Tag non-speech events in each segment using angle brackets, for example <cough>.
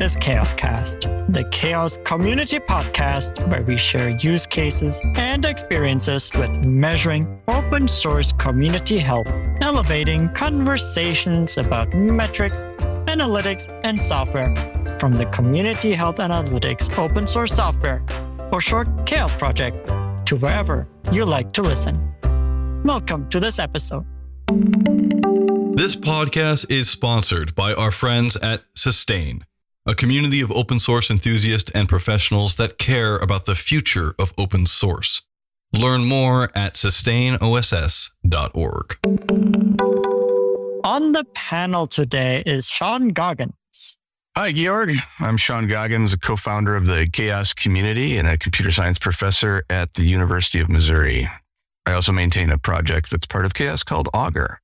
is Chaoscast, the Chaos Community Podcast where we share use cases and experiences with measuring open source community health, elevating conversations about metrics, analytics, and software from the Community Health Analytics open source software, or short Chaos Project, to wherever you like to listen. Welcome to this episode. This podcast is sponsored by our friends at Sustain, a community of open source enthusiasts and professionals that care about the future of open source. Learn more at sustainoss.org. On the panel today is Sean Goggins. Hi, Georg. I'm Sean Goggins, a co founder of the Chaos community and a computer science professor at the University of Missouri. I also maintain a project that's part of Chaos called Augur.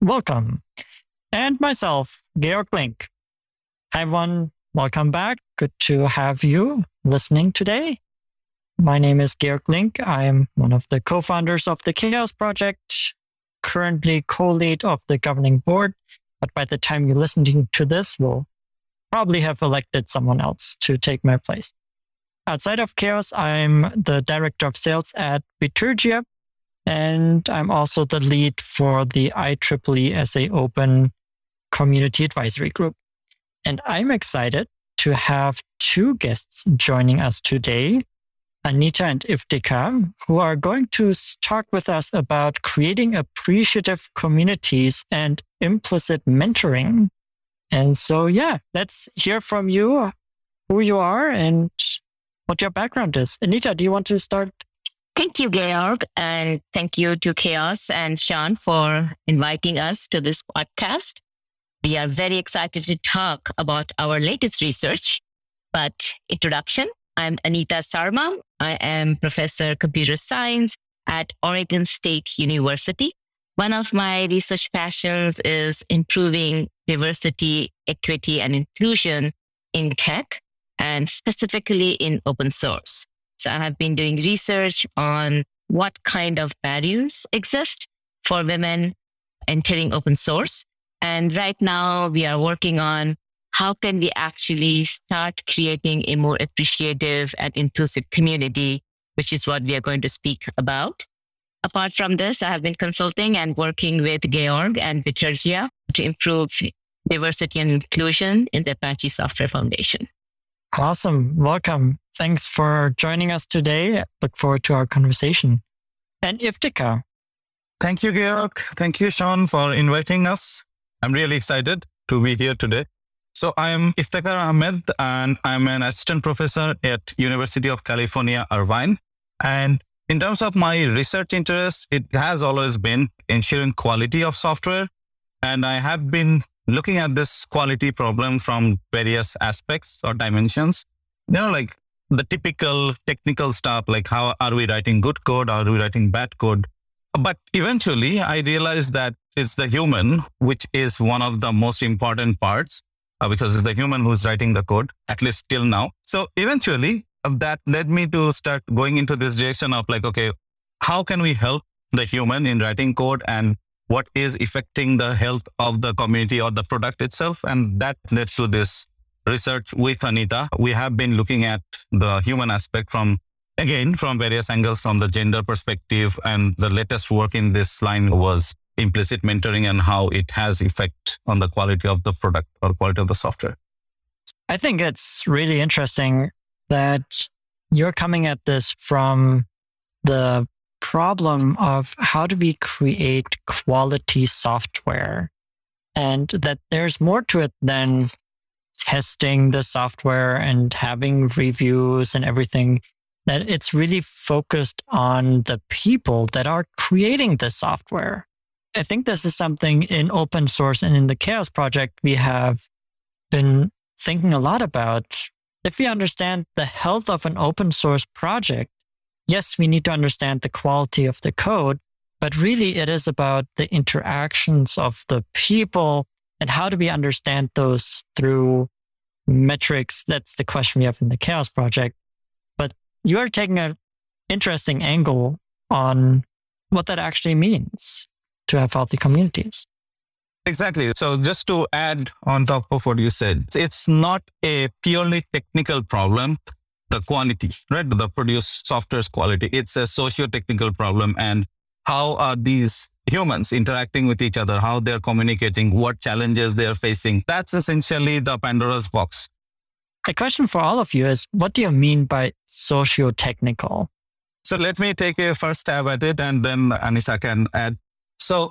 Welcome. And myself, Georg Link. Hi, everyone. Welcome back. Good to have you listening today. My name is Georg Link. I am one of the co founders of the Chaos Project, currently co lead of the governing board. But by the time you're listening to this, we'll probably have elected someone else to take my place. Outside of Chaos, I'm the director of sales at Bitergia, and I'm also the lead for the IEEE SA Open Community Advisory Group. And I'm excited to have two guests joining us today, Anita and Iftikhar, who are going to talk with us about creating appreciative communities and implicit mentoring. And so, yeah, let's hear from you who you are and what your background is. Anita, do you want to start Thank you, Georg, and thank you to Chaos and Sean for inviting us to this podcast. We are very excited to talk about our latest research. But introduction, I'm Anita Sarma. I am professor of computer science at Oregon State University. One of my research passions is improving diversity, equity, and inclusion in tech and specifically in open source. So I have been doing research on what kind of barriers exist for women entering open source. And right now we are working on how can we actually start creating a more appreciative and inclusive community, which is what we are going to speak about. Apart from this, I have been consulting and working with Georg and Bitergia to improve diversity and inclusion in the Apache Software Foundation. Awesome. Welcome. Thanks for joining us today. Look forward to our conversation. And Iftikhar. Thank you, Georg. Thank you, Sean, for inviting us. I'm really excited to be here today. So I am Iftikhar Ahmed and I'm an assistant professor at University of California, Irvine. And in terms of my research interest, it has always been ensuring quality of software. And I have been looking at this quality problem from various aspects or dimensions. You know, like the typical technical stuff, like how are we writing good code? Are we writing bad code? But eventually I realized that it's the human, which is one of the most important parts uh, because it's the human who's writing the code, at least till now. So eventually uh, that led me to start going into this direction of like, okay, how can we help the human in writing code and what is affecting the health of the community or the product itself? And that led to this research with Anita. We have been looking at the human aspect from again from various angles from the gender perspective and the latest work in this line was implicit mentoring and how it has effect on the quality of the product or quality of the software i think it's really interesting that you're coming at this from the problem of how do we create quality software and that there's more to it than testing the software and having reviews and everything, that it's really focused on the people that are creating the software. I think this is something in open source and in the Chaos project we have been thinking a lot about. If we understand the health of an open source project, yes, we need to understand the quality of the code, but really it is about the interactions of the people and how do we understand those through metrics? That's the question we have in the Chaos Project. But you are taking an interesting angle on what that actually means to have healthy communities. Exactly. So just to add on top of what you said, it's not a purely technical problem, the quality, right? The produce software's quality. It's a socio-technical problem. And how are these humans interacting with each other, how they're communicating, what challenges they're facing? That's essentially the Pandora's box. A question for all of you is what do you mean by socio-technical? So let me take a first stab at it and then Anissa can add. So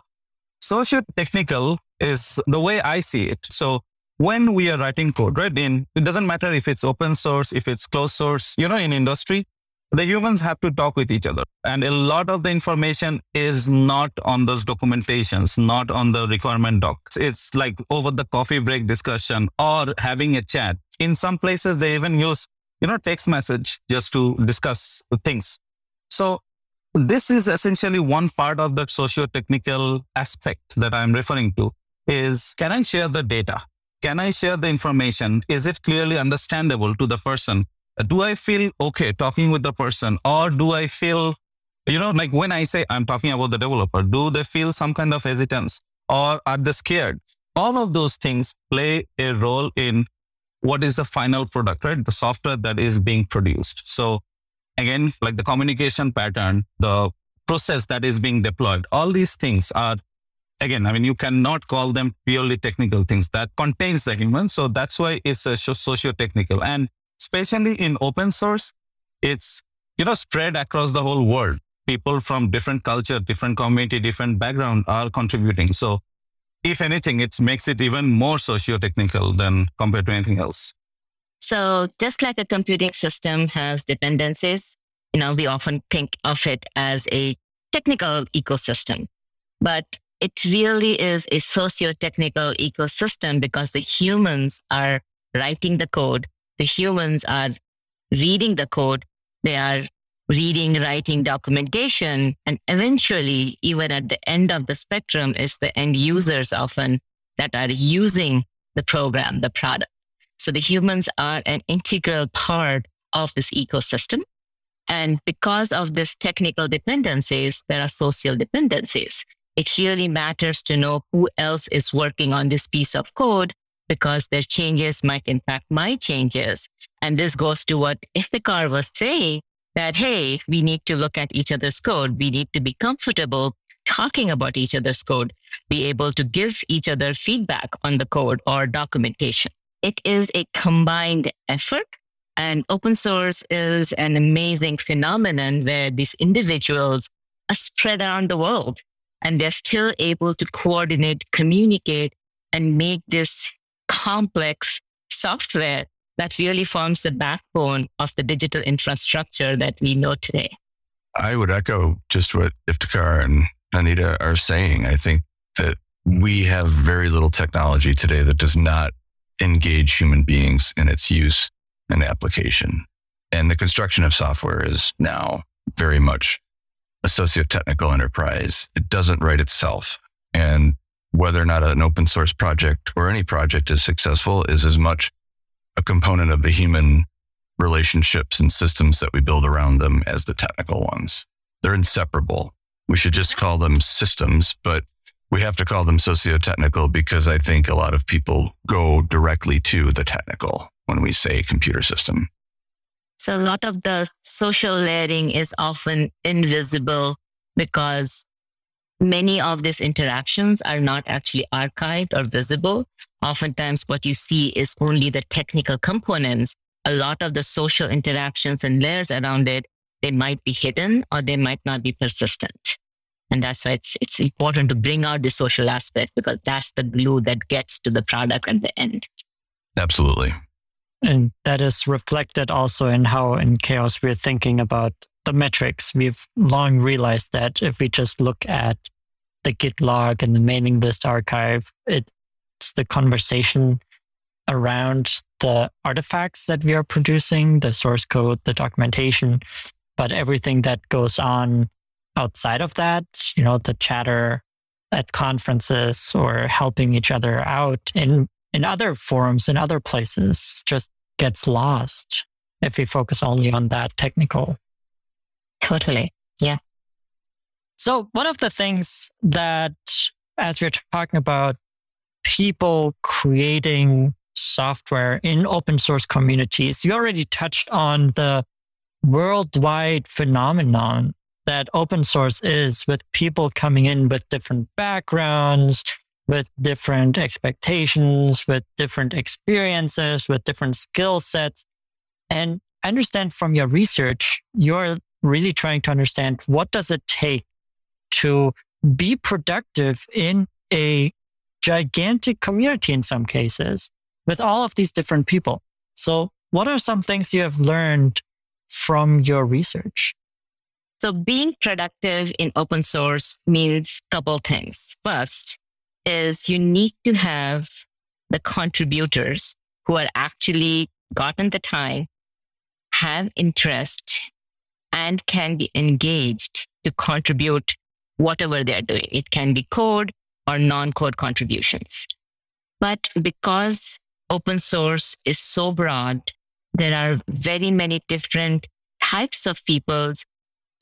socio-technical is the way I see it. So when we are writing code, right? In it doesn't matter if it's open source, if it's closed source, you know, in industry, the humans have to talk with each other. And a lot of the information is not on those documentations, not on the requirement docs. It's like over the coffee break discussion or having a chat. In some places, they even use, you know, text message just to discuss things. So this is essentially one part of the socio-technical aspect that I'm referring to is can I share the data? Can I share the information? Is it clearly understandable to the person? Do I feel okay talking with the person or do I feel, you know, like when I say I'm talking about the developer, do they feel some kind of hesitance or are they scared? All of those things play a role in what is the final product, right? The software that is being produced. So again, like the communication pattern, the process that is being deployed, all these things are, again, I mean, you cannot call them purely technical things that contains the human. So that's why it's a socio-technical. And especially in open source, it's, you know, spread across the whole world. People from different culture, different community, different background are contributing. So if anything, it makes it even more socio-technical than compared to anything else. So just like a computing system has dependencies, you know, we often think of it as a technical ecosystem, but it really is a socio-technical ecosystem because the humans are writing the code. The humans are reading the code. They are reading, writing documentation. And eventually, even at the end of the spectrum is the end users often that are using the program, the product. So the humans are an integral part of this ecosystem. And because of this technical dependencies, there are social dependencies. It really matters to know who else is working on this piece of code because their changes might impact my changes. And this goes to what Iftikhar was saying that, hey, we need to look at each other's code. We need to be comfortable talking about each other's code, be able to give each other feedback on the code or documentation. It is a combined effort. And open source is an amazing phenomenon where these individuals are spread around the world and they're still able to coordinate, communicate, and make this complex software that really forms the backbone of the digital infrastructure that we know today. I would echo just what Iftikhar and Anita are saying. I think that we have very little technology today that does not engage human beings in its use and application. And the construction of software is now very much a socio-technical enterprise. It doesn't write itself. And whether or not an open source project or any project is successful is as much a component of the human relationships and systems that we build around them as the technical ones. They're inseparable. We should just call them systems, but we have to call them socio-technical because I think a lot of people go directly to the technical when we say computer system. So a lot of the social layering is often invisible because many of these interactions are not actually archived or visible. Oftentimes what you see is only the technical components. A lot of the social interactions and layers around it, they might be hidden or they might not be persistent. And that's why it's, it's important to bring out the social aspect because that's the glue that gets to the product at the end. Absolutely. And that is reflected also in how in chaos we're thinking about the metrics. We've long realized that if we just look at the Git log and the mailing list archive, it's the conversation around the artifacts that we are producing, the source code, the documentation, but everything that goes on outside of that, you know, the chatter at conferences or helping each other out in, in other forums, in other places, just gets lost if we focus only on that technical. Totally. Yeah. So one of the things that, as we're talking about people creating software in open source communities. You already touched on the worldwide phenomenon that open source is with people coming in with different backgrounds, with different expectations, with different experiences, with different skill sets. And I understand from your research, you're really trying to understand what does it take to be productive in a gigantic community in some cases with all of these different people. So what are some things you have learned from your research? So being productive in open source means a couple things. First is you need to have the contributors who are actually gotten the time, have interest, and can be engaged to contribute whatever they're doing. It can be code or non-code contributions. But because open source is so broad, there are very many different types of peoples,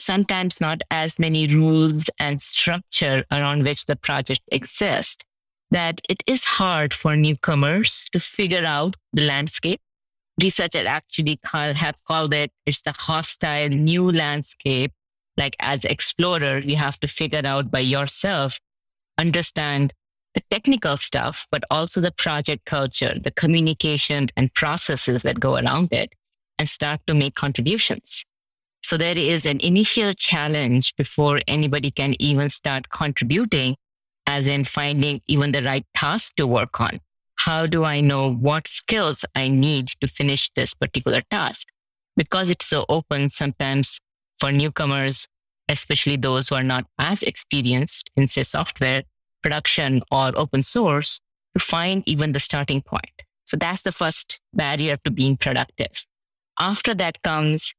sometimes not as many rules and structure around which the project exists, that it is hard for newcomers to figure out the landscape. Researchers actually call, have called it, it's the hostile new landscape. Like as explorer, you have to figure out by yourself, understand the technical stuff, but also the project culture, the communication and processes that go around it and start to make contributions. So there is an initial challenge before anybody can even start contributing, as in finding even the right task to work on. How do I know what skills I need to finish this particular task? Because it's so open, sometimes for newcomers, especially those who are not as experienced in say software, production or open source to find even the starting point. So that's the first barrier to being productive. After that comes,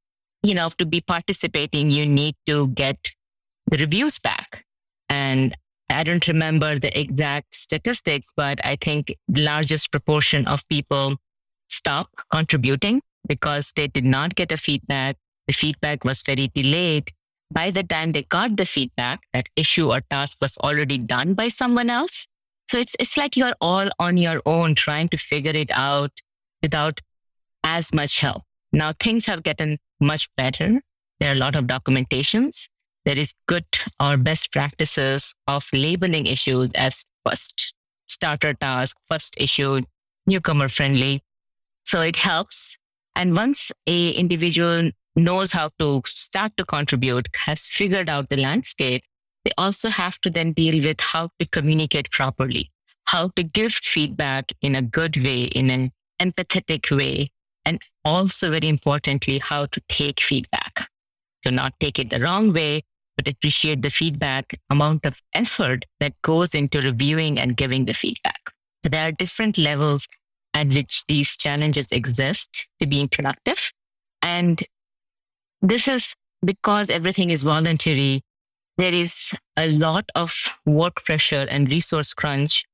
you know, to be participating, you need to get the reviews back. And I don't remember the exact statistics, but I think the largest proportion of people stop contributing because they did not get a feedback. The feedback was very delayed by the time they got the feedback, that issue or task was already done by someone else. So it's, it's like you're all on your own trying to figure it out without as much help. Now things have gotten much better. There are a lot of documentations. There is good or best practices of labeling issues as first starter task, first issue, newcomer friendly. So it helps. And once a individual knows how to start to contribute, has figured out the landscape, they also have to then deal with how to communicate properly, how to give feedback in a good way, in an empathetic way, and also very importantly, how to take feedback, to not take it the wrong way, but appreciate the feedback amount of effort that goes into reviewing and giving the feedback. So there are different levels at which these challenges exist to being productive. And this is because everything is voluntary. There is a lot of work pressure and resource crunch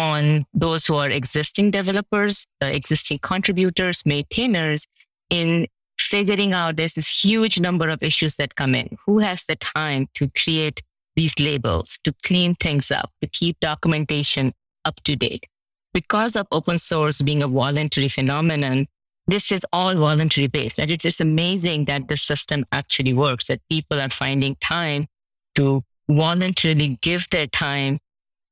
on those who are existing developers, existing contributors, maintainers in figuring out there's this huge number of issues that come in. Who has the time to create these labels, to clean things up, to keep documentation up to date? Because of open source being a voluntary phenomenon, this is all voluntary based. And it's just amazing that the system actually works, that people are finding time to voluntarily give their time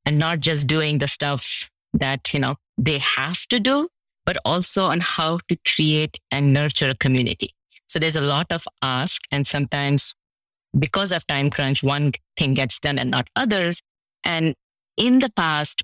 and not just doing the stuff that, you know, they have to do, but also on how to create and nurture a community. So there's a lot of ask and sometimes because of time crunch, one thing gets done and not others. And in the past,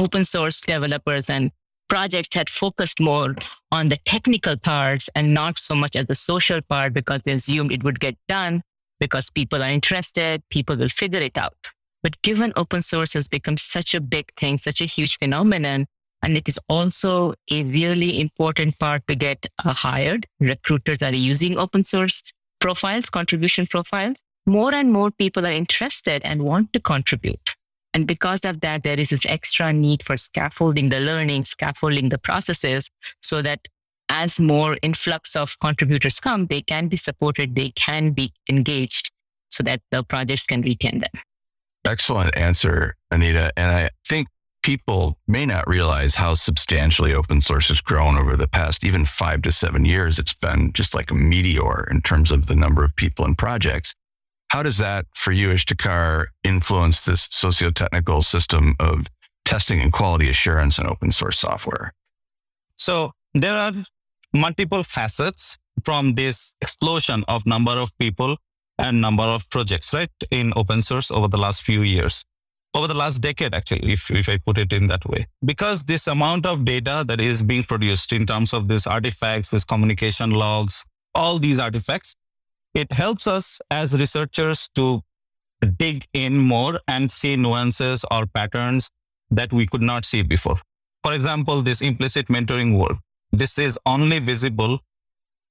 open source developers and projects had focused more on the technical parts and not so much at the social part because they assumed it would get done because people are interested, people will figure it out. But given open source has become such a big thing, such a huge phenomenon, and it is also a really important part to get uh, hired. Recruiters are using open source profiles, contribution profiles. More and more people are interested and want to contribute. And because of that, there is this extra need for scaffolding the learning, scaffolding the processes so that as more influx of contributors come, they can be supported, they can be engaged so that the projects can retain them. Excellent answer, Anita. And I think people may not realize how substantially open source has grown over the past even five to seven years. It's been just like a meteor in terms of the number of people and projects. How does that, for you, Iftikhar, influence this socio-technical system of testing and quality assurance in open source software? So there are multiple facets from this explosion of number of people and number of projects, right, in open source over the last few years over the last decade, actually, if, if I put it in that way. Because this amount of data that is being produced in terms of these artifacts, these communication logs, all these artifacts, it helps us as researchers to dig in more and see nuances or patterns that we could not see before. For example, this implicit mentoring work. This is only visible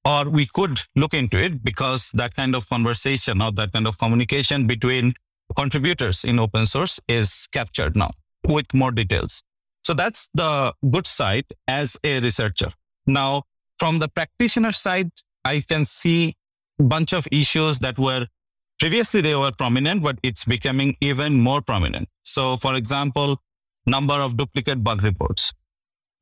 or we could look into it because that kind of conversation or that kind of communication between contributors in open source is captured now with more details. So that's the good side as a researcher. Now, from the practitioner side, I can see a bunch of issues that were previously they were prominent, but it's becoming even more prominent. So for example, number of duplicate bug reports.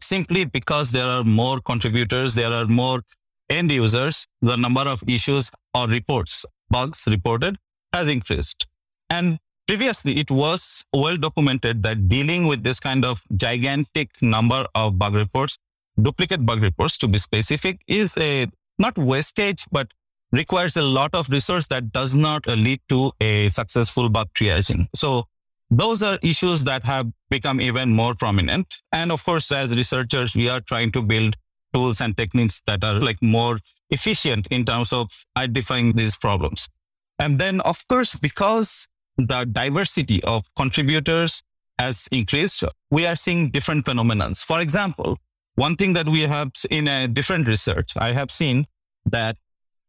Simply because there are more contributors, there are more end users, the number of issues or reports, bugs reported has increased. And previously, it was well documented that dealing with this kind of gigantic number of bug reports, duplicate bug reports to be specific, is a not wastage, but requires a lot of resource that does not lead to a successful bug triaging. So those are issues that have become even more prominent. And of course, as researchers, we are trying to build tools and techniques that are like more efficient in terms of identifying these problems. And then, of course, because the diversity of contributors has increased, we are seeing different phenomena. For example, one thing that we have in a different research, I have seen that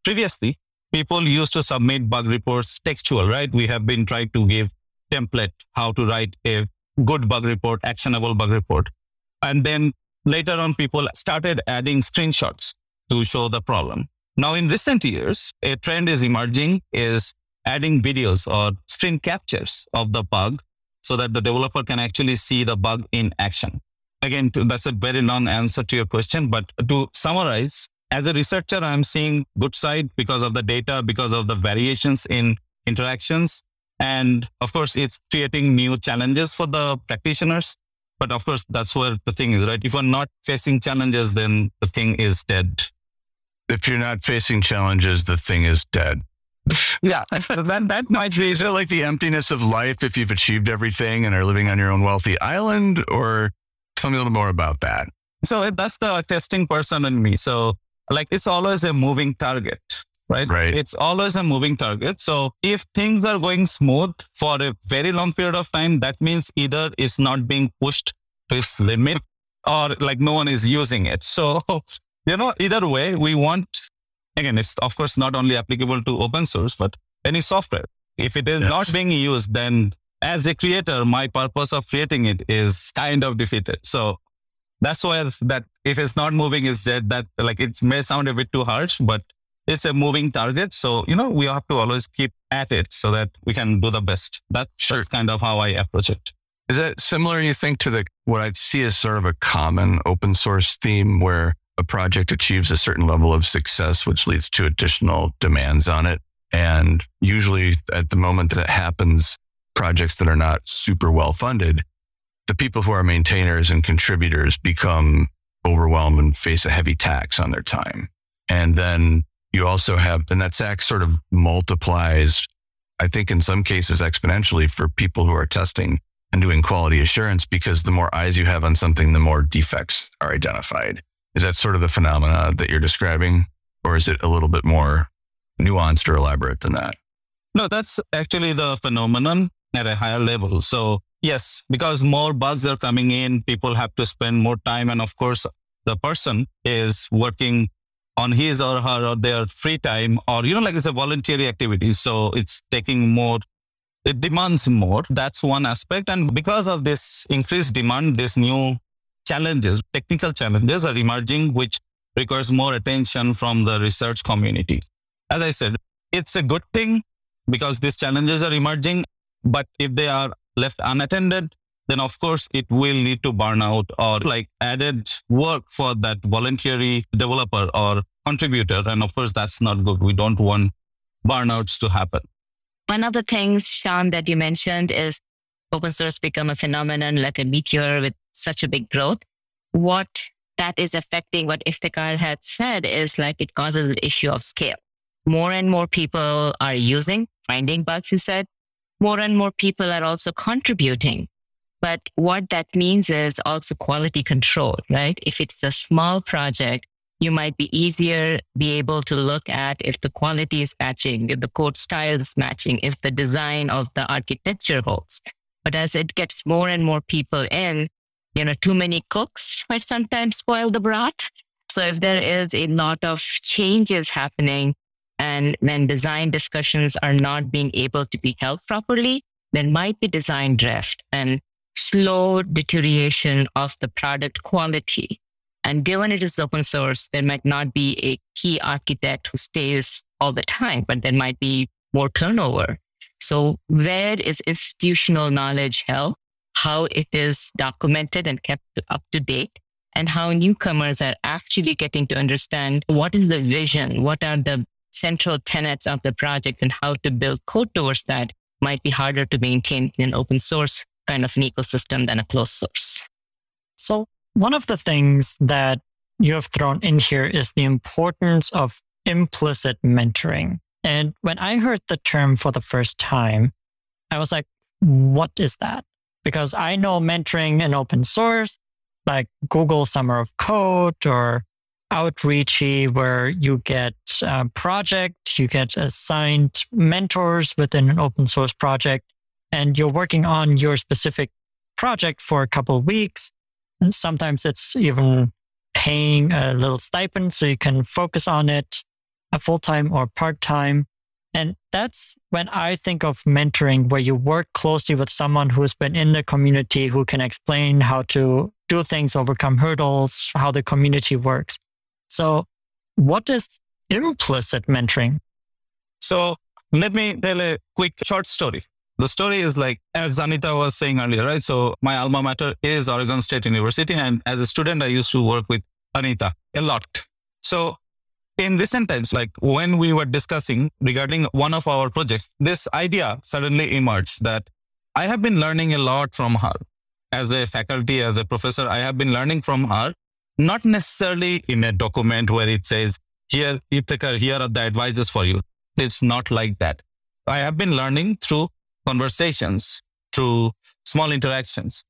previously people used to submit bug reports textual, right? We have been trying to give template how to write a good bug report, actionable bug report. And then later on, people started adding screenshots to show the problem. Now, in recent years, a trend is emerging is adding videos or screen captures of the bug so that the developer can actually see the bug in action. Again, that's a very long answer to your question, but to summarize, as a researcher, I'm seeing good side because of the data, because of the variations in interactions. And of course, it's creating new challenges for the practitioners. But of course, that's where the thing is, right? If you're not facing challenges, then the thing is dead. If you're not facing challenges, the thing is dead yeah, that, that might be. Is it like the emptiness of life if you've achieved everything and are living on your own wealthy island? Or tell me a little more about that. So that's the testing person in me. So like it's always a moving target, right? Right. It's always a moving target. So if things are going smooth for a very long period of time, that means either it's not being pushed to its limit or like no one is using it. So, <laughs> you know, either way, we want again, it's of course not only applicable to open source, but any software. If it is yes. not being used, then as a creator, my purpose of creating it is kind of defeated. So that's where that if it's not moving is dead, that like it may sound a bit too harsh, but it's a moving target. So, you know, we have to always keep at it so that we can do the best. That's, sure. that's kind of how I approach it. Is that similar, you think, to the what I see as sort of a common open source theme where a project achieves a certain level of success, which leads to additional demands on it. And usually at the moment that happens, projects that are not super well funded, the people who are maintainers and contributors become overwhelmed and face a heavy tax on their time. And then you also have, and that tax sort of multiplies, I think in some cases exponentially for people who are testing and doing quality assurance because the more eyes you have on something, the more defects are identified. Is that sort of the phenomena that you're describing? Or is it a little bit more nuanced or elaborate than that? No, that's actually the phenomenon at a higher level. So, yes, because more bugs are coming in, people have to spend more time. And of course, the person is working on his or her or their free time, or, you know, like it's a voluntary activity. So it's taking more, it demands more. That's one aspect. And because of this increased demand, this new challenges, technical challenges are emerging, which requires more attention from the research community. As I said, it's a good thing because these challenges are emerging, but if they are left unattended, then of course it will lead to burnout or like added work for that voluntary developer or contributor. And of course, that's not good. We don't want burnouts to happen. One of the things, Sean, that you mentioned is open source become a phenomenon like a meteor with such a big growth. What that is affecting what Iftikhar had said is like it causes an issue of scale. More and more people are using, finding bugs, he said. More and more people are also contributing. But what that means is also quality control, right? If it's a small project, you might be easier be able to look at if the quality is matching, if the code style is matching, if the design of the architecture holds. But as it gets more and more people in, you know, too many cooks might sometimes spoil the broth. So if there is a lot of changes happening and when design discussions are not being able to be held properly, there might be design drift and slow deterioration of the product quality. And given it is open source, there might not be a key architect who stays all the time, but there might be more turnover. So where is institutional knowledge held? How it is documented and kept up to date? And how newcomers are actually getting to understand what is the vision? What are the central tenets of the project and how to build code towards that might be harder to maintain in an open source kind of an ecosystem than a closed source. So one of the things that you have thrown in here is the importance of implicit mentoring. And when I heard the term for the first time, I was like, what is that? Because I know mentoring in open source, like Google Summer of Code or Outreachy, where you get a project, you get assigned mentors within an open source project, and you're working on your specific project for a couple of weeks And Sometimes it's even paying a little stipend so you can focus on it a full time or part time. And that's when I think of mentoring, where you work closely with someone who's been in the community who can explain how to do things, overcome hurdles, how the community works. So, what is implicit mentoring? So, let me tell a quick short story. The story is like, as Anita was saying earlier, right? So my alma mater is Oregon State University. And as a student, I used to work with Anita a lot. So in recent times, like when we were discussing regarding one of our projects, this idea suddenly emerged that I have been learning a lot from her. As a faculty, as a professor, I have been learning from her, not necessarily in a document where it says, here, Iftikhar, here are the advices for you. It's not like that. I have been learning through conversations, through small interactions.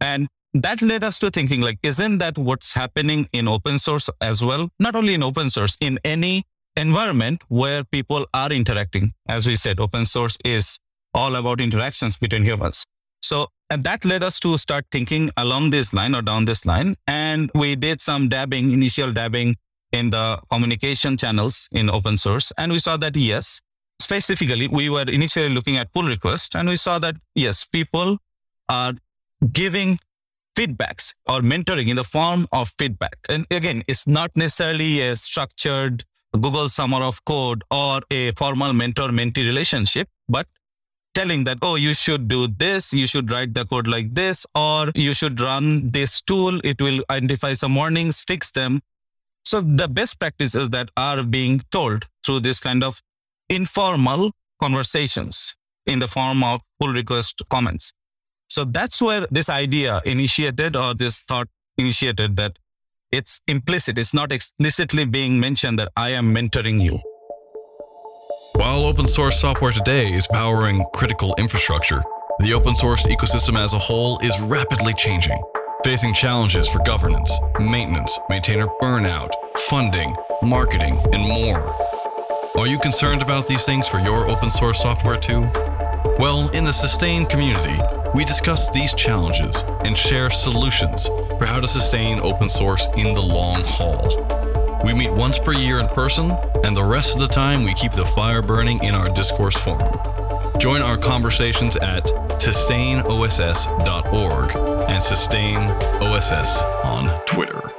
And that led us to thinking like, isn't that what's happening in open source as well? Not only in open source, in any environment where people are interacting. As we said, open source is all about interactions between humans. So and that led us to start thinking along this line or down this line. And we did some dabbing, initial dabbing in the communication channels in open source. And we saw that yes, specifically, we were initially looking at pull requests and we saw that, yes, people are giving feedbacks or mentoring in the form of feedback. And again, it's not necessarily a structured Google summer of code or a formal mentor mentee relationship, but telling that, oh, you should do this, you should write the code like this, or you should run this tool. It will identify some warnings, fix them. So the best practices that are being told through this kind of informal conversations in the form of pull request comments. So that's where this idea initiated or this thought initiated that it's implicit. It's not explicitly being mentioned that I am mentoring you. While open source software today is powering critical infrastructure, the open source ecosystem as a whole is rapidly changing, facing challenges for governance, maintenance, maintainer burnout, funding, marketing, and more. Are you concerned about these things for your open source software too? Well, in the Sustain community, we discuss these challenges and share solutions for how to sustain open source in the long haul. We meet once per year in person, and the rest of the time we keep the fire burning in our discourse forum. Join our conversations at sustainoss.org and sustainoss on Twitter.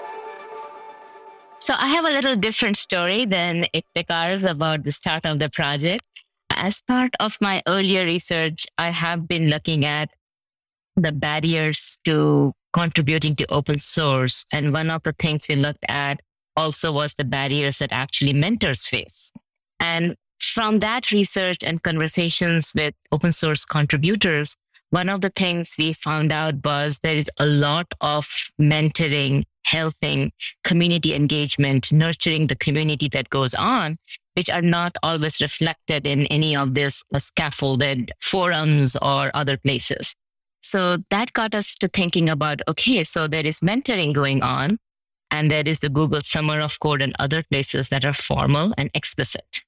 So I have a little different story than Iftikhar's about the start of the project. As part of my earlier research, I have been looking at the barriers to contributing to open source. And one of the things we looked at also was the barriers that actually mentors face. And from that research and conversations with open source contributors, one of the things we found out was there is a lot of mentoring, helping, community engagement, nurturing the community that goes on, which are not always reflected in any of these scaffolded forums or other places. So that got us to thinking about, okay, so there is mentoring going on and there is the Google Summer of Code and other places that are formal and explicit.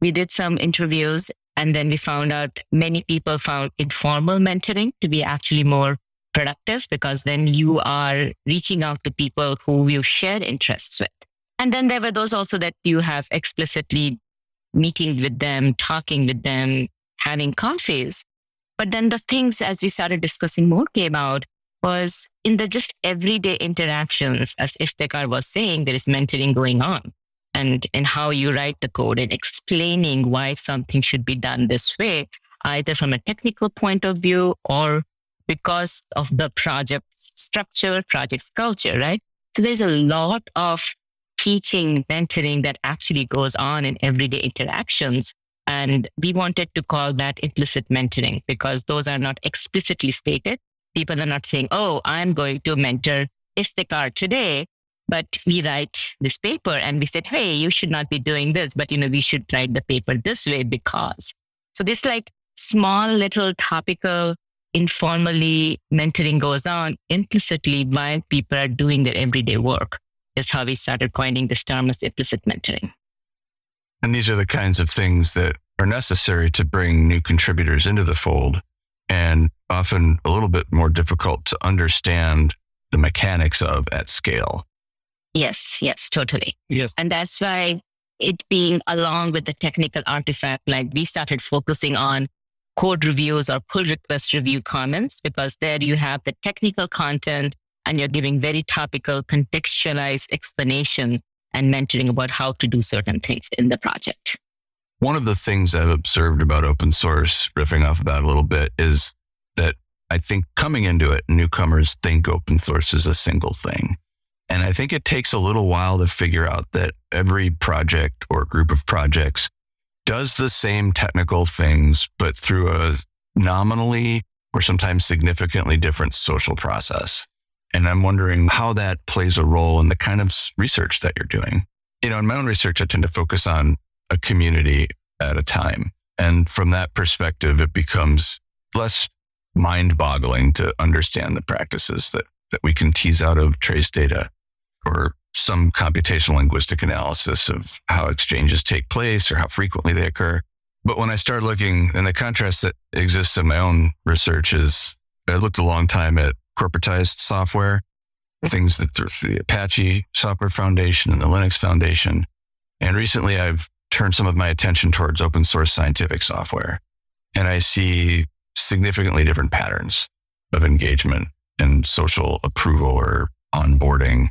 We did some interviews and then we found out many people found informal mentoring to be actually more productive because then you are reaching out to people who you share interests with. And then there were those also that you have explicitly meeting with them, talking with them, having coffees. But then the things as we started discussing more came out was in the just everyday interactions, as Iftikhar was saying, there is mentoring going on and in how you write the code and explaining why something should be done this way, either from a technical point of view or because of the project structure, project culture, right? So there's a lot of teaching, mentoring that actually goes on in everyday interactions. And we wanted to call that implicit mentoring because those are not explicitly stated. People are not saying, Oh, I'm going to mentor Iftikhar today. But we write this paper and we said, Hey, you should not be doing this, but you know, we should write the paper this way because. So this like small little topical informally mentoring goes on implicitly while people are doing their everyday work That's how we started coining this term as implicit mentoring. And these are the kinds of things that are necessary to bring new contributors into the fold and often a little bit more difficult to understand the mechanics of at scale. Yes, yes, totally. Yes. And that's why it being along with the technical artifact, like we started focusing on code reviews or pull request review comments, because there you have the technical content and you're giving very topical, contextualized explanation and mentoring about how to do certain things in the project. One of the things I've observed about open source, riffing off that a little bit, is that I think coming into it, newcomers think open source is a single thing. And I think it takes a little while to figure out that every project or group of projects does the same technical things, but through a nominally or sometimes significantly different social process. And I'm wondering how that plays a role in the kind of research that you're doing. You know, in my own research, I tend to focus on a community at a time. And from that perspective, it becomes less mind boggling to understand the practices that, that we can tease out of trace data or some computational linguistic analysis of how exchanges take place or how frequently they occur. But when I start looking, and the contrast that exists in my own research is I looked a long time at corporatized software, hmm. things that the Apache Software Foundation and the Linux Foundation. And recently I've turned some of my attention towards open source scientific software. And I see significantly different patterns of engagement and social approval or onboarding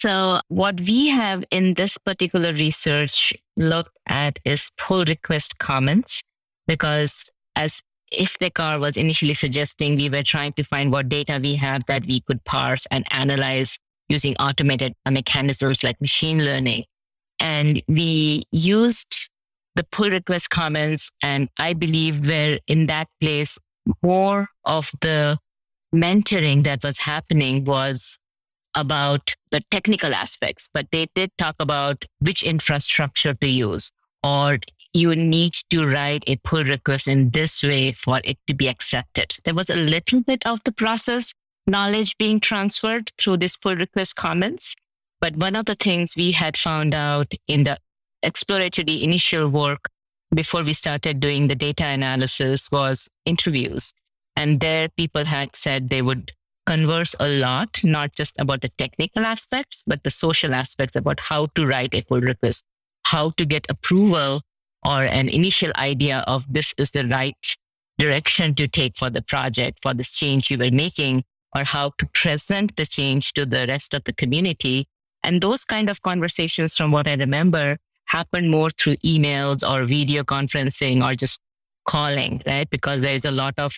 so what we have in this particular research looked at is pull request comments because as Iftikhar was initially suggesting, we were trying to find what data we have that we could parse and analyze using automated mechanisms like machine learning. And we used the pull request comments. And I believe where in that place, more of the mentoring that was happening was about the technical aspects, but they did talk about which infrastructure to use or you need to write a pull request in this way for it to be accepted. There was a little bit of the process knowledge being transferred through this pull request comments. But one of the things we had found out in the exploratory initial work before we started doing the data analysis was interviews. And there people had said they would converse a lot, not just about the technical aspects, but the social aspects about how to write a pull request, how to get approval or an initial idea of this is the right direction to take for the project, for this change you were making, or how to present the change to the rest of the community. And those kind of conversations, from what I remember, happen more through emails or video conferencing or just calling, right? Because there's a lot of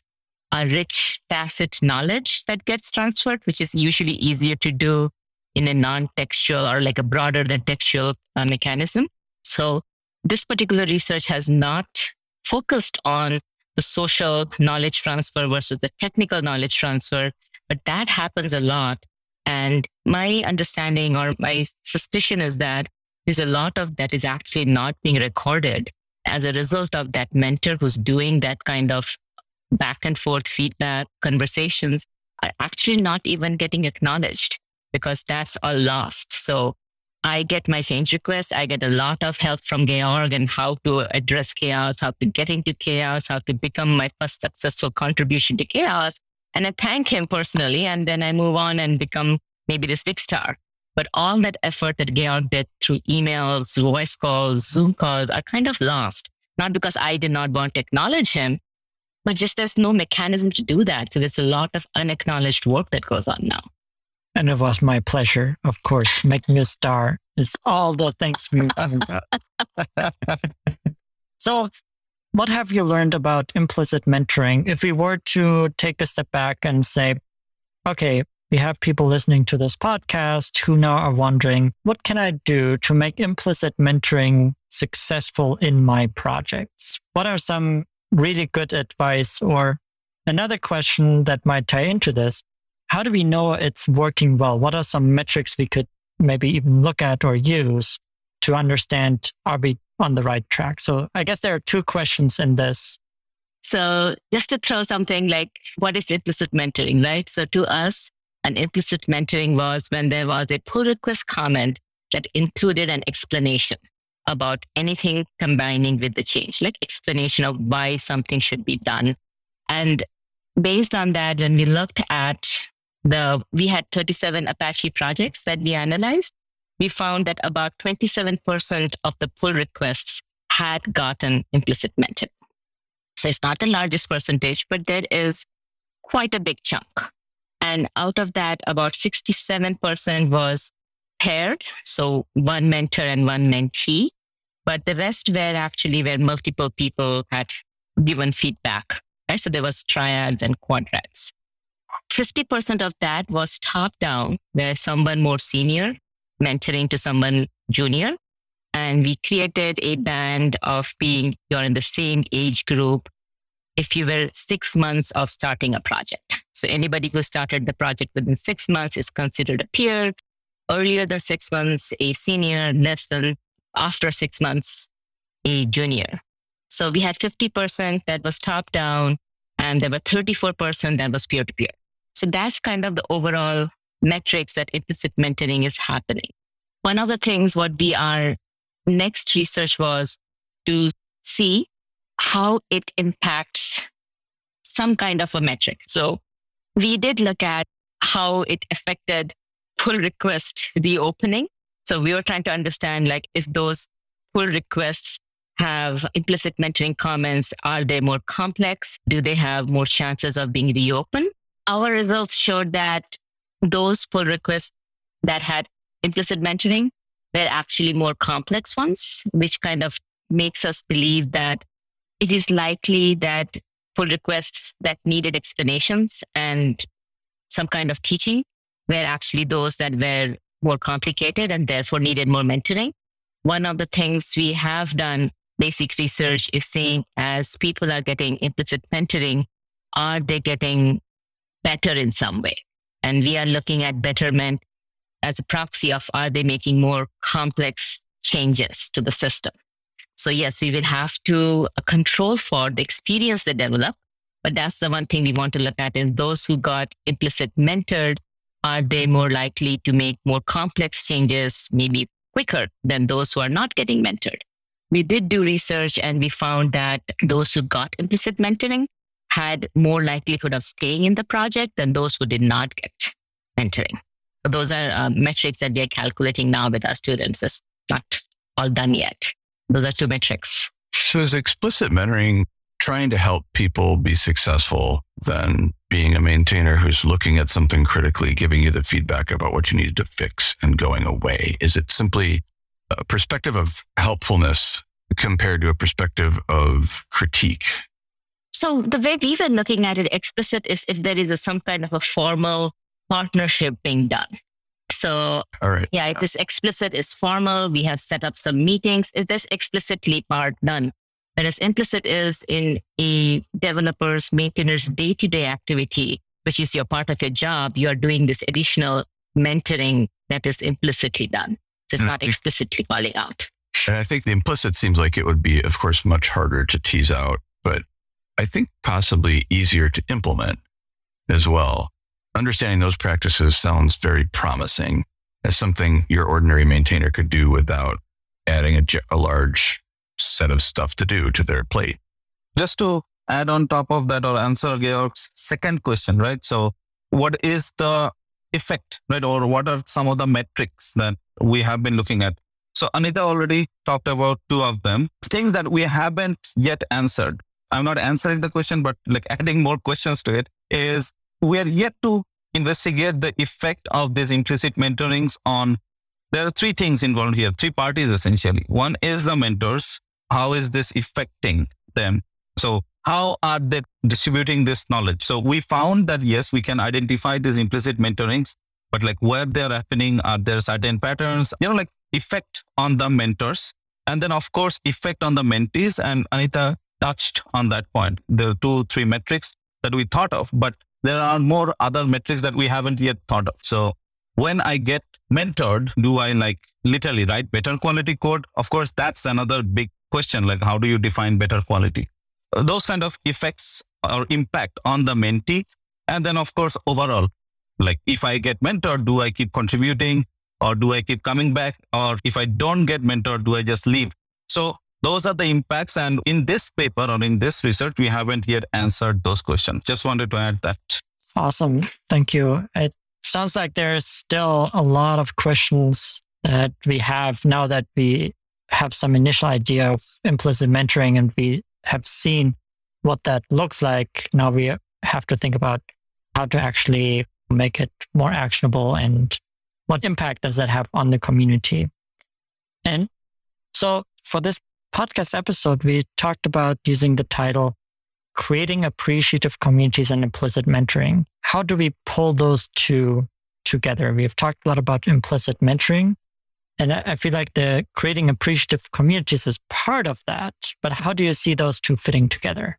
a rich tacit knowledge that gets transferred, which is usually easier to do in a non-textual or like a broader than textual uh, mechanism. So this particular research has not focused on the social knowledge transfer versus the technical knowledge transfer, but that happens a lot. And my understanding or my suspicion is that there's a lot of that is actually not being recorded as a result of that mentor who's doing that kind of back and forth feedback conversations are actually not even getting acknowledged because that's all lost. So I get my change requests. I get a lot of help from Georg and how to address CHAOSS, how to get into CHAOSS, how to become my first successful contribution to CHAOSS. And I thank him personally. And then I move on and become maybe the six star. But all that effort that Georg did through emails, voice calls, Zoom calls are kind of lost. Not because I did not want to acknowledge him, but just there's no mechanism to do that. So there's a lot of unacknowledged work that goes on now. And it was my pleasure, of course. Making a star is all the things we. Haven't got. <laughs> so, what have you learned about implicit mentoring? If we were to take a step back and say, okay, we have people listening to this podcast who now are wondering, what can I do to make implicit mentoring successful in my projects? What are some really good advice? Or another question that might tie into this how do we know it's working well? What are some metrics we could maybe even look at or use to understand are we on the right track? So I guess there are two questions in this. So just to throw something like what is implicit mentoring, right? So to us, an implicit mentoring was when there was a pull request comment that included an explanation about anything combining with the change, like explanation of why something should be done. And based on that, when we looked at the, we had 37 Apache projects that we analyzed. We found that about 27% of the pull requests had gotten implicit mentoring. So it's not the largest percentage, but there is quite a big chunk. And out of that, about 67% was paired. So one mentor and one mentee. But the rest were actually where multiple people had given feedback. Right? So there was triads and quadrats. 50% of that was top down, where someone more senior mentoring to someone junior. And we created a band of being you're in the same age group if you were six months of starting a project. So anybody who started the project within six months is considered a peer. Earlier than six months, a senior, less than after six months, a junior. So we had 50% that was top down and there were 34% that was peer to peer. So that's kind of the overall metrics that implicit mentoring is happening. One of the things what we our next research was to see how it impacts some kind of a metric. So we did look at how it affected pull request reopening. So we were trying to understand like if those pull requests have implicit mentoring comments, are they more complex? Do they have more chances of being reopened? Our results showed that those pull requests that had implicit mentoring were actually more complex ones, which kind of makes us believe that it is likely that pull requests that needed explanations and some kind of teaching were actually those that were more complicated and therefore needed more mentoring. One of the things we have done basic research is saying as people are getting implicit mentoring, are they getting better in some way. And we are looking at betterment as a proxy of are they making more complex changes to the system? So yes, we will have to uh, control for the experience they develop. But that's the one thing we want to look at is those who got implicit mentored, are they more likely to make more complex changes, maybe quicker than those who are not getting mentored? We did do research and we found that those who got implicit mentoring had more likelihood of staying in the project than those who did not get mentoring. So those are uh, metrics that we are calculating now with our students. It's not all done yet. Those are two metrics. So is explicit mentoring trying to help people be successful than being a maintainer who's looking at something critically, giving you the feedback about what you needed to fix and going away? Is it simply a perspective of helpfulness compared to a perspective of critique? So the way we were looking at it, explicit is if there is a, some kind of a formal partnership being done. So All right. yeah, if this explicit is formal, we have set up some meetings. If there's explicitly part done, whereas implicit is in a developer's maintainer's day-to-day activity, which is your part of your job, you are doing this additional mentoring that is implicitly done. So it's And not think- explicitly calling out. And I think the implicit seems like it would be, of course, much harder to tease out, but I think possibly easier to implement as well. Understanding those practices sounds very promising as something your ordinary maintainer could do without adding a, a large set of stuff to do to their plate. Just to add on top of that or answer Georg's second question, right? So what is the effect, right? Or what are some of the metrics that we have been looking at? So Anita already talked about two of them, things that we haven't yet answered. I'm not answering the question, but like adding more questions to it is we are yet to investigate the effect of these implicit mentorings on there are three things involved here, three parties essentially. One is the mentors. How is this affecting them? So how are they distributing this knowledge? So we found that yes, we can identify these implicit mentorings, but like where they're happening, are there certain patterns, you know, like effect on the mentors. And then of course, effect on the mentees. And Anita touched on that point. Are two, three metrics that we thought of, but there are more other metrics that we haven't yet thought of. So when I get mentored, do I like literally write better quality code? Of course, that's another big question. Like, how do you define better quality? Uh, Those kind of effects or impact on the mentees. And then, of course, overall, like if I get mentored, do I keep contributing or do I keep coming back? Or if I don't get mentored, do I just leave? So those are the impacts. And in this paper or in this research, we haven't yet answered those questions. Just wanted to add that. Awesome. Thank you. It sounds like there's still a lot of questions that we have now that we have some initial idea of implicit mentoring and we have seen what that looks like. Now we have to think about how to actually make it more actionable and what impact does that have on the community. And so for this podcast episode, we talked about using the title creating appreciative communities and implicit mentoring. How do we pull those two together? We've talked a lot about implicit mentoring. And I feel like the creating appreciative communities is part of that. But how do you see those two fitting together?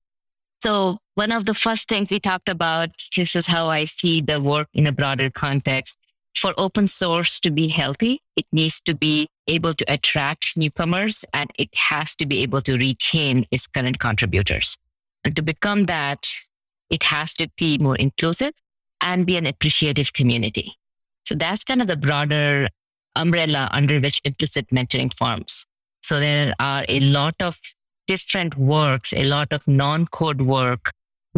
So one of the first things we talked about, this is how I see the work in a broader context. For open source to be healthy, it needs to be able to attract newcomers and it has to be able to retain its current contributors. And to become that, it has to be more inclusive and be an appreciative community. So that's kind of the broader umbrella under which implicit mentoring forms. So there are a lot of different works, a lot of non-code work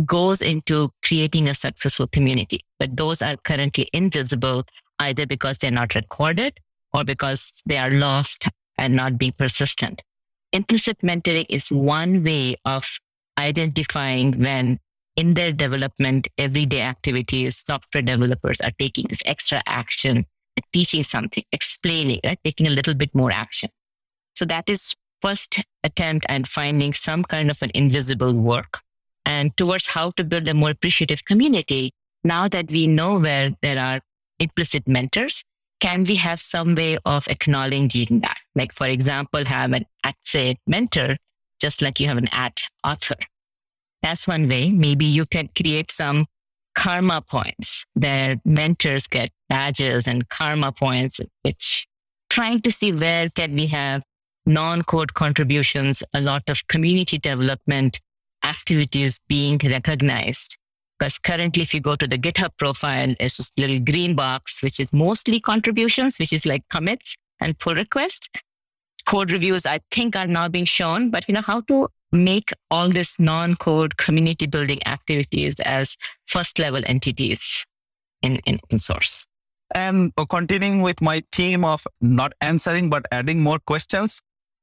goes into creating a successful community, but those are currently invisible either because they're not recorded or because they are lost and not being persistent. Implicit mentoring is one way of identifying when in their development, everyday activities, software developers are taking this extra action, teaching something, explaining, right? Taking a little bit more action. So that is first attempt at finding some kind of an invisible work and towards how to build a more appreciative community. Now that we know where there are implicit mentors, can we have some way of acknowledging that? Like, for example, have an at say mentor, just like you have an at author. That's one way. Maybe you can create some karma points. that mentors get badges and karma points, which trying to see where can we have non-code contributions, a lot of community development activities being recognized. Because currently, if you go to the GitHub profile, it's just little green box, which is mostly contributions, which is like commits and pull requests. Code reviews, I think, are now being shown, but you know, how to make all this non-code community building activities as first level entities in, in open source. And continuing with my theme of not answering, but adding more questions,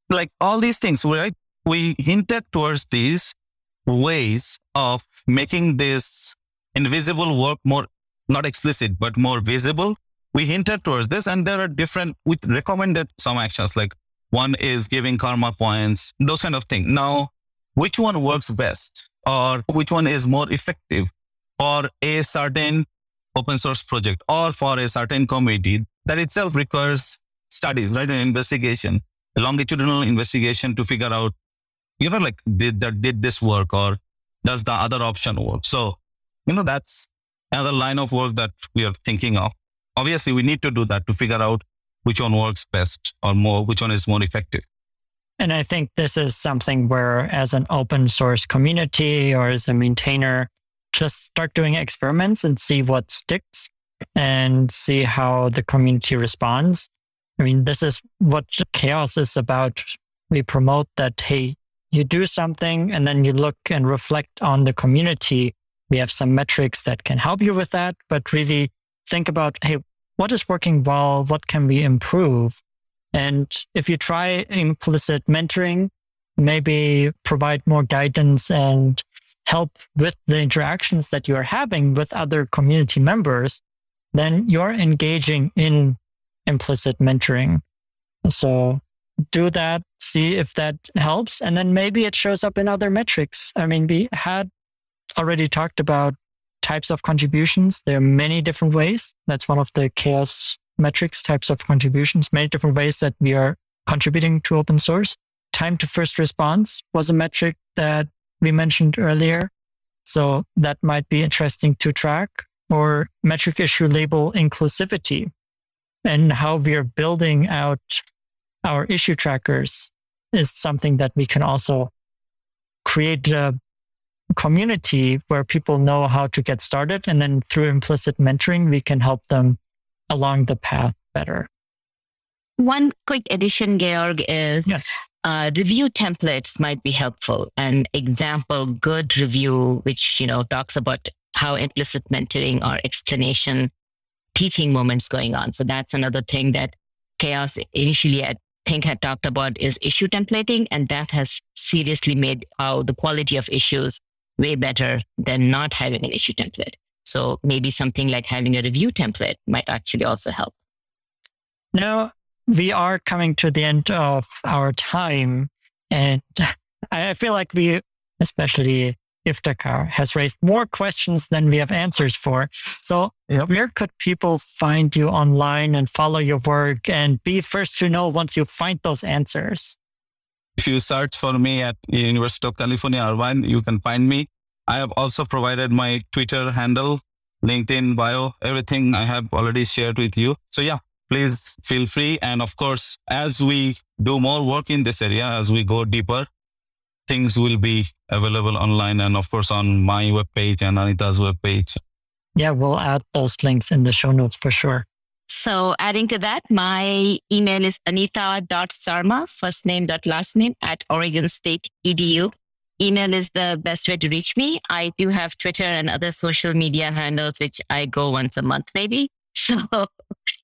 like all these things, right? We hinted towards these ways of making this invisible work more, not explicit, but more visible. We hinted towards this and there are different, we recommended some actions like one is giving karma points, those kind of things. Now, which one works best? or which one is more effective for a certain open source project or for a certain community that itself requires studies, right? An investigation, a longitudinal investigation to figure out, you know, like did that, did this work or does the other option work? So, you know, that's another line of work that we are thinking of. Obviously, we need to do that to figure out which one works best or more, which one is more effective. And I think this is something where, as an open source community or as a maintainer, just start doing experiments and see what sticks and see how the community responds. I mean, this is what CHAOSS is about. We promote that, hey, you do something and then you look and reflect on the community. We have some metrics that can help you with that, but really think about, hey, what is working well? What can we improve? And if you try implicit mentoring, maybe provide more guidance and help with the interactions that you're having with other community members, then you're engaging in implicit mentoring. So do that, see if that helps. And then maybe it shows up in other metrics. I mean, we had already talked about types of contributions. There are many different ways. That's one of the CHAOSS metrics, types of contributions, many different ways that we are contributing to open source. Time to first response was a metric that we mentioned earlier. So that might be interesting to track or metric issue label inclusivity and how we are building out our issue trackers is something that we can also create a community where people know how to get started. And then through implicit mentoring, we can help them along the path better. One quick addition, Georg, is yes. Uh, review templates might be helpful. An example, good review, which, you know, talks about how implicit mentoring or explanation teaching moments going on. So that's another thing that CHAOSS initially I think had talked about is issue templating. And that has seriously made how the quality of issues way better than not having an issue template. So maybe something like having a review template might actually also help. Now, we are coming to the end of our time. And <laughs> I feel like we, especially Iftikhar, has raised more questions than we have answers for. So, yep. where could people find you online and follow your work and be first to know once you find those answers? If you search for me at University of California, Irvine, you can find me. I have also provided my Twitter handle, LinkedIn bio, everything I have already shared with you. So yeah, please feel free. And of course, as we do more work in this area, as we go deeper, things will be available online and of course on my webpage and Anita's webpage. Yeah, we'll add those links in the show notes for sure. So adding to that, my email is anita.sarma, first name dot last name at Oregon State EDU. Email is the best way to reach me. I do have Twitter and other social media handles, which I go once a month, maybe. <laughs> So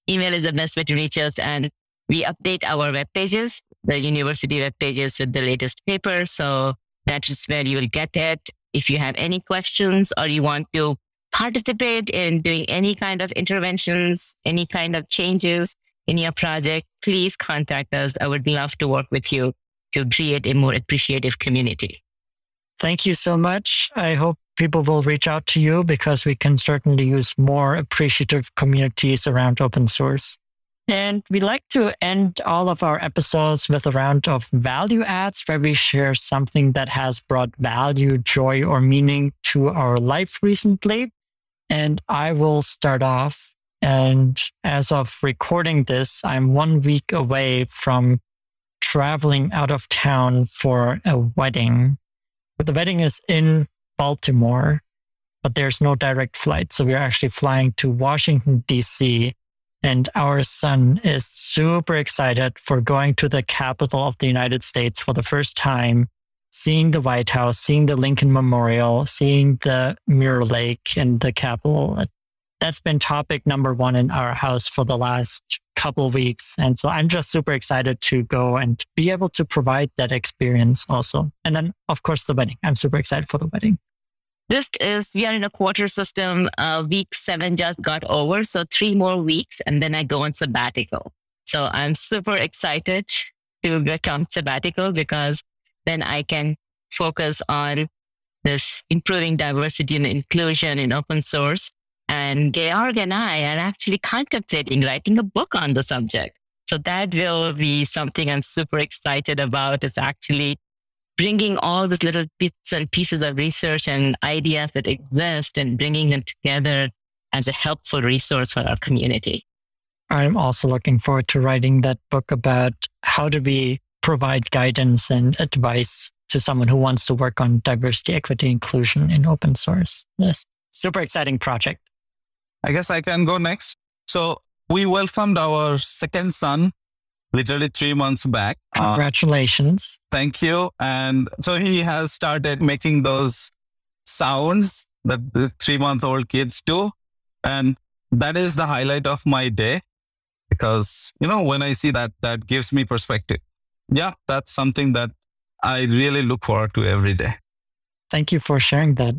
email is the best way to reach us. And we update our web pages, the university web pages with the latest paper. So that is where you will get it. If you have any questions or you want to participate in doing any kind of interventions, any kind of changes in your project, please contact us. I would love to work with you to create a more appreciative community. Thank you so much. I hope people will reach out to you because we can certainly use more appreciative communities around open source. And we like to end all of our episodes with a round of value adds where we share something that has brought value, joy, or meaning to our life recently. And I will start off. And as of recording this, I'm one week away from traveling out of town for a wedding. The wedding is in Baltimore, but there's no direct flight. So we're actually flying to Washington, DC. And our son is super excited for going to the capital of the United States for the first time, seeing the White House, seeing the Lincoln Memorial, seeing the Mirror Lake and the Capitol. That's been topic number one in our house for the last couple weeks. And so I'm just super excited to go and be able to provide that experience also. And then, of course, the wedding. I'm super excited for the wedding. This is, we are in a quarter system. Uh, week seven just got over. So three more weeks and then I go on sabbatical. So I'm super excited to get on sabbatical because then I can focus on this improving diversity and inclusion in open source. And Georg and I are actually contemplating writing a book on the subject. So that will be something I'm super excited about. It's actually bringing all these little bits and pieces of research and ideas that exist and bringing them together as a helpful resource for our community. I'm also looking forward to writing that book about how do we provide guidance and advice to someone who wants to work on diversity, equity, inclusion in open source. Yes. Super exciting project. I guess I can go next. So we welcomed our second son literally three months back. Uh, Congratulations. Uh, thank you. And so he has started making those sounds that the three month old kids do. And that is the highlight of my day because, you know, when I see that, that gives me perspective. Yeah, that's something that I really look forward to every day. Thank you for sharing that.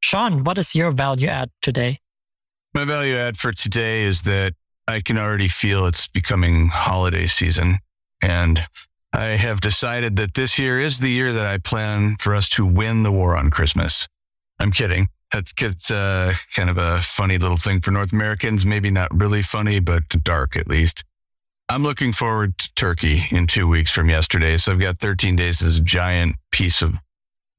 Sean, what is your value add today? My value add for today is that I can already feel it's becoming holiday season. And I have decided that this year is the year that I plan for us to win the war on Christmas. I'm kidding. That's uh, kind of a funny little thing for North Americans. Maybe not really funny, but dark at least. I'm looking forward to Turkey in two weeks from yesterday. So I've got 13 days, this giant piece of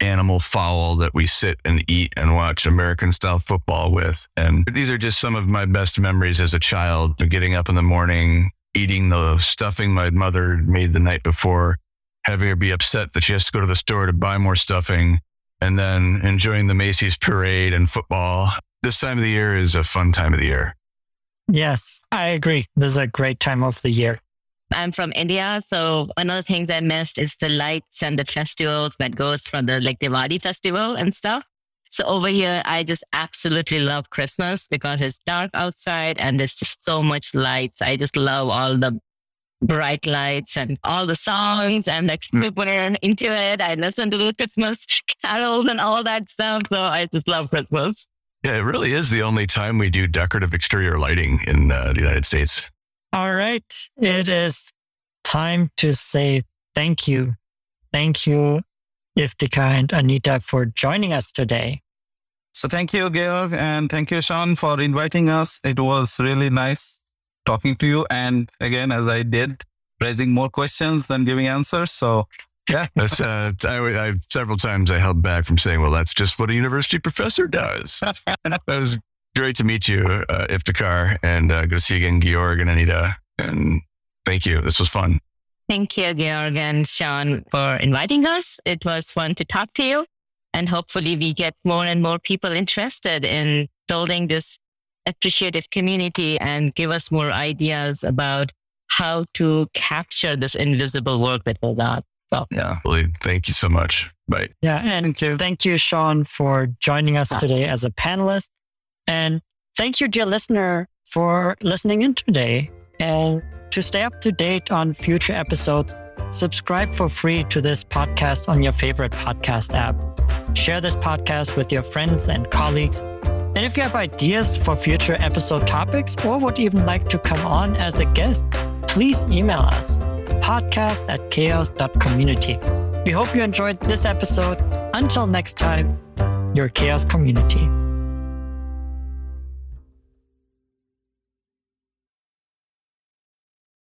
animal fowl that we sit and eat and watch American style football with. And these are just some of my best memories as a child getting up in the morning, eating the stuffing my mother made the night before, having her be upset that she has to go to the store to buy more stuffing, and then enjoying the Macy's parade and football. This time of the year is a fun time of the year. Yes, I agree. This is a great time of the year. I'm from India, so one of the things I missed is the lights and the festivals that goes from the like Diwali festival and stuff. So over here, I just absolutely love Christmas because it's dark outside and there's just so much lights. I just love all the bright lights and all the songs. I'm like super into it. I listen to the Christmas <laughs> carols and all that stuff. So I just love Christmas. Yeah, it really is the only time we do decorative exterior lighting in uh, the United States. All right. It is time to say thank you. Thank you, Iftikhar and Anita, for joining us today. So thank you, Georg, and thank you, Sean, for inviting us. It was really nice talking to you. And again, as I did, raising more questions than giving answers. So yeah, <laughs> uh, I, I, several times I held back from saying, "Well, that's just what a university professor does." <laughs> that was great to meet you, uh, Iftikhar, and uh, good to see you again, Georg and Anita. And thank you. This was fun. Thank you, Georg and Sean, for inviting us. It was fun to talk to you. And hopefully we get more and more people interested in building this appreciative community and give us more ideas about how to capture this invisible work that goes on. So, yeah. Thank you so much. Bye. Yeah. And thank you. thank you, Sean, for joining us today as a panelist. And thank you, dear listener, for listening in today. And to stay up to date on future episodes, subscribe for free to this podcast on your favorite podcast app. Share this podcast with your friends and colleagues. And if you have ideas for future episode topics or would even like to come on as a guest, please email us podcast at chaoss.community. We hope you enjoyed this episode. Until next time, your CHAOSS community.